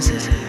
roses.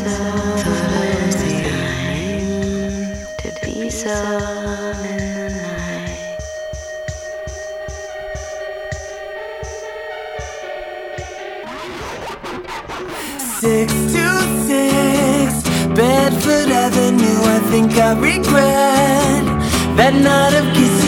so nice to be so nice. Six to six, Bedford Avenue. I think I regret that night of kisses.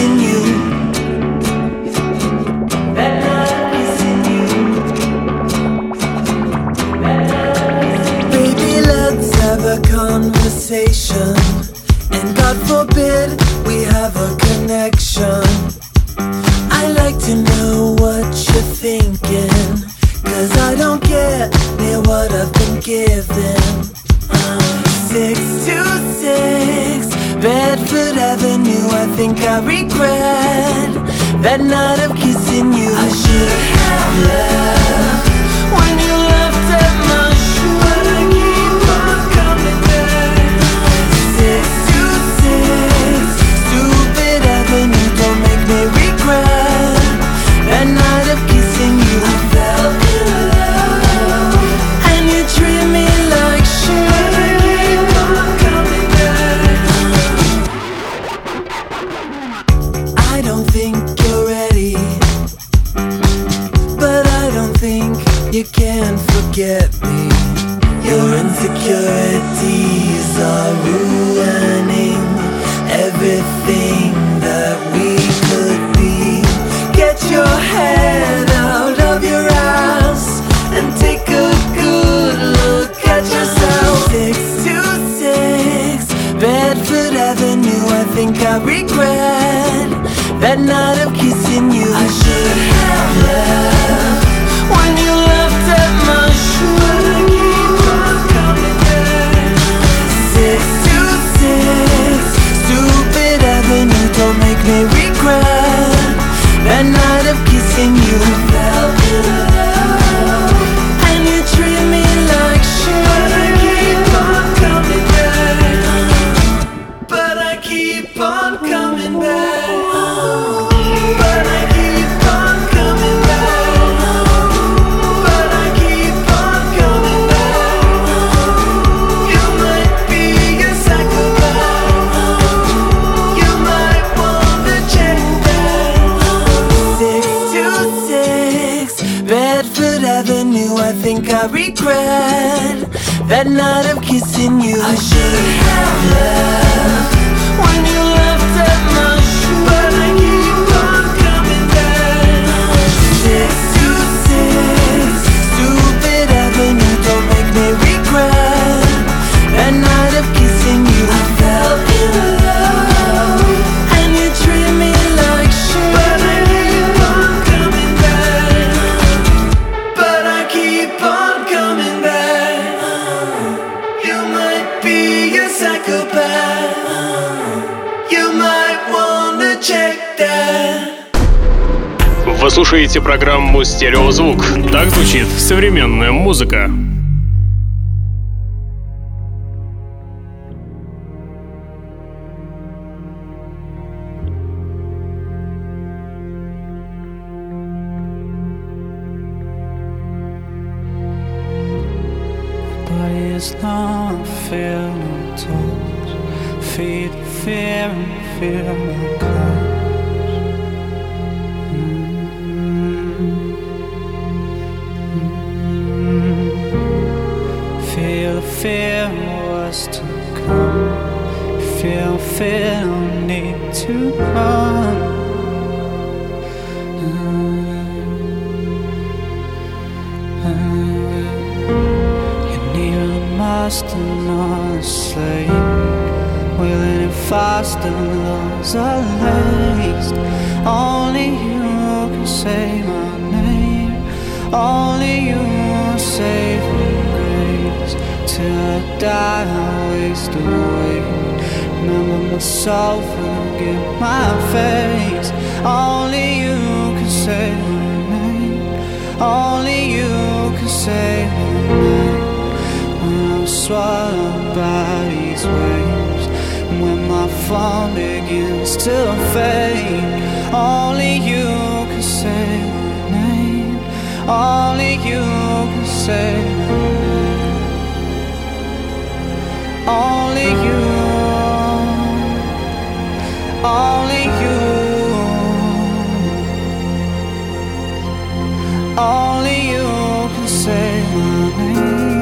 think I regret that night of kissing you. I should have left. Bad night of kissing you I should have left слушаете программу «Стереозвук». Так звучит современная музыка. It's not feeling toes, feet fearing, fear my cold. Fear was to come. Feel, feel need to run. You need a master, not a slave. Willing and fast, and laws are laced. Only you can say my name. Only you save me till I die, I waste away. Remember myself and get my face. Only you can say my name. Only you can say my name. When I'm swallowed by these waves, when my phone begins to fade. Only you can say my name. Only you can say my name. Only you, only you, only you can say my name.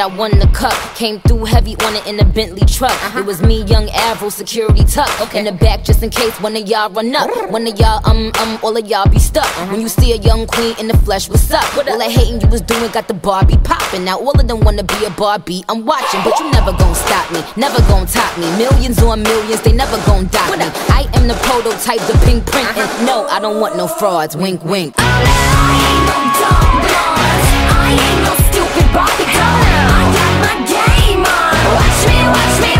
Came through heavy on it in a Bentley truck. Uh-huh. It was me, young Avril, security tuck. Okay. In the back just in case one of y'all run up. One of y'all, um, um, all of y'all be stuck. Uh-huh. When you see a young queen in the flesh, what's up? What all that hating you was doing got the Barbie popping. Now all of them wanna be a Barbie. I'm watching, but you never gon' stop me. Never gon' top me. Millions on millions, they never gon' dock me. I am the prototype, the pink print. Uh-huh. No, I don't want no frauds. Wink, wink. I ain't no dumb blondes. I ain't no stupid Barbie. I got my game on. Watch me, watch me, watch me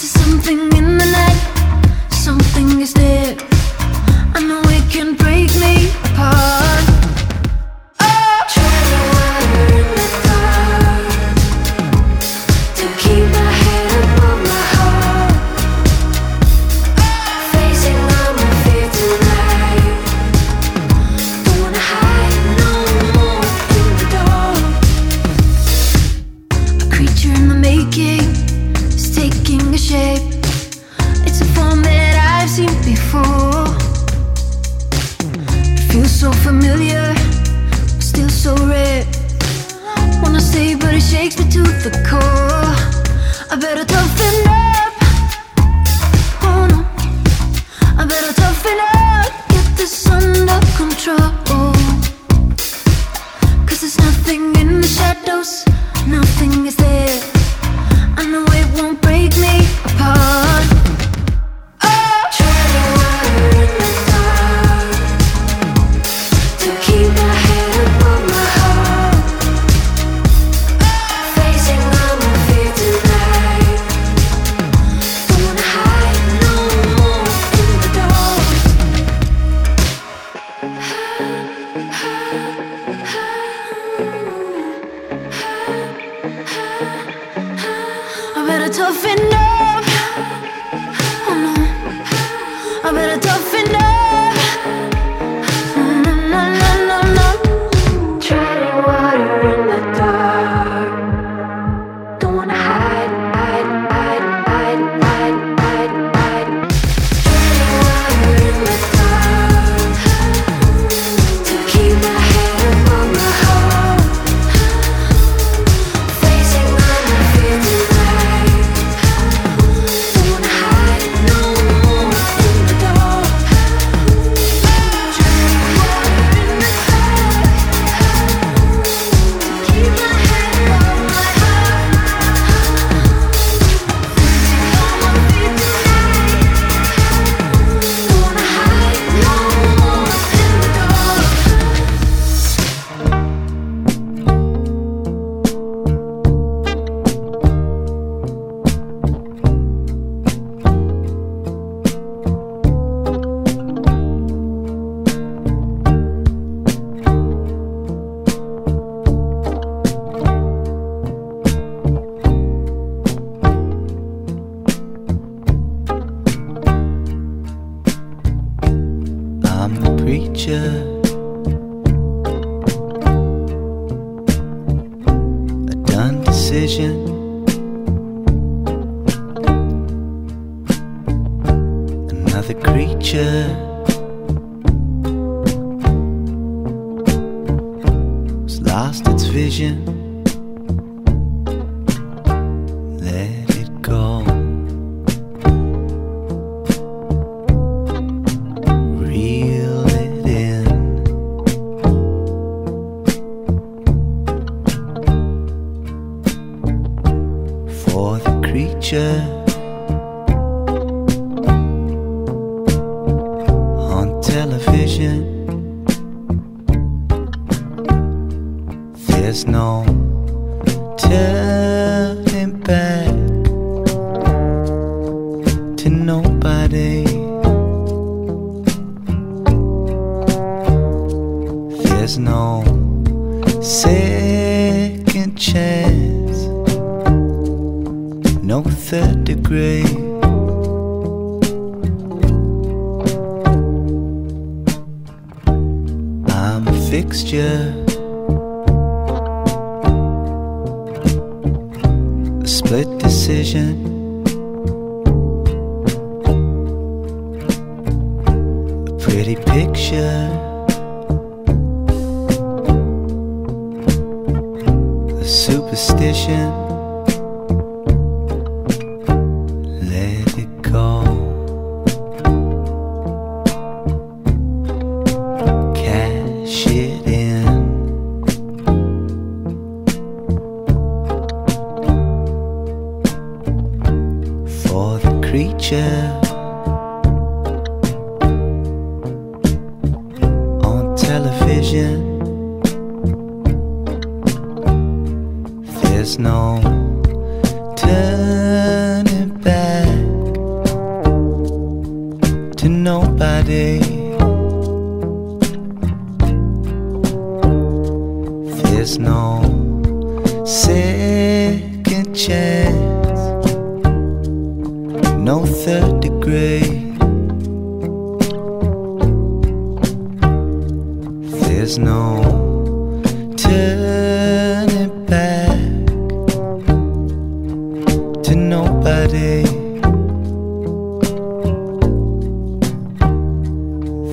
There's something in the night? there's no turning back to nobody. There's no second chance, no third degree. day.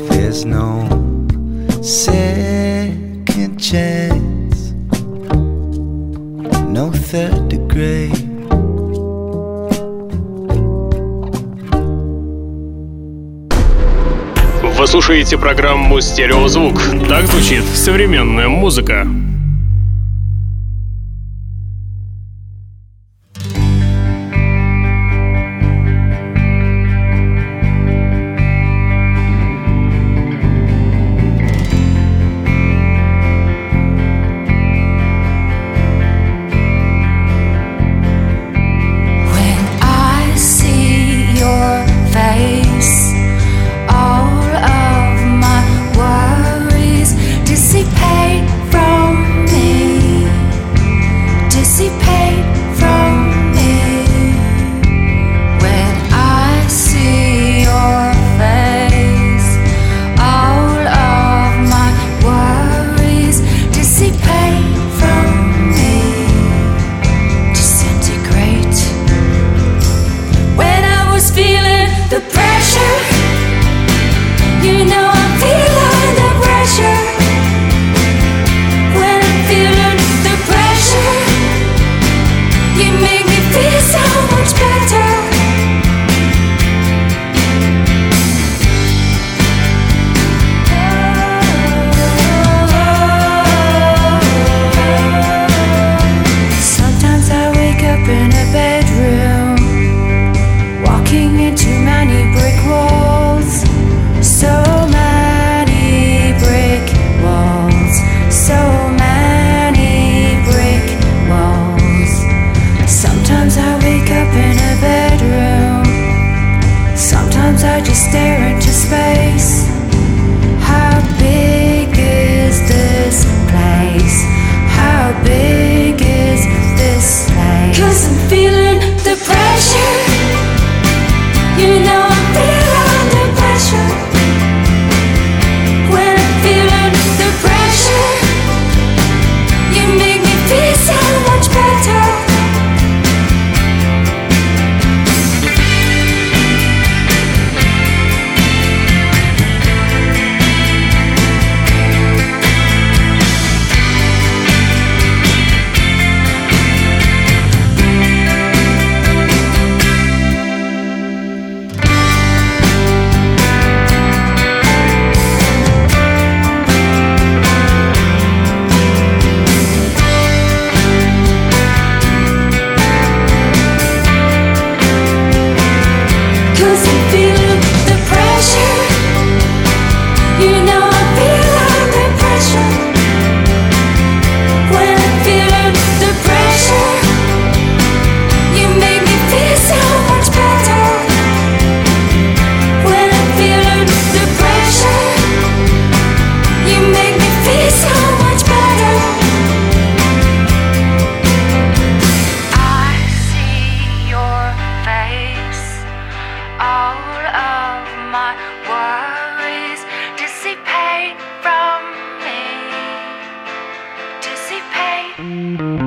There's no second chance, no third degree. Вы слушаете программу «Стереозвук». Так звучит современная музыка. dissipate from me. Dissipate.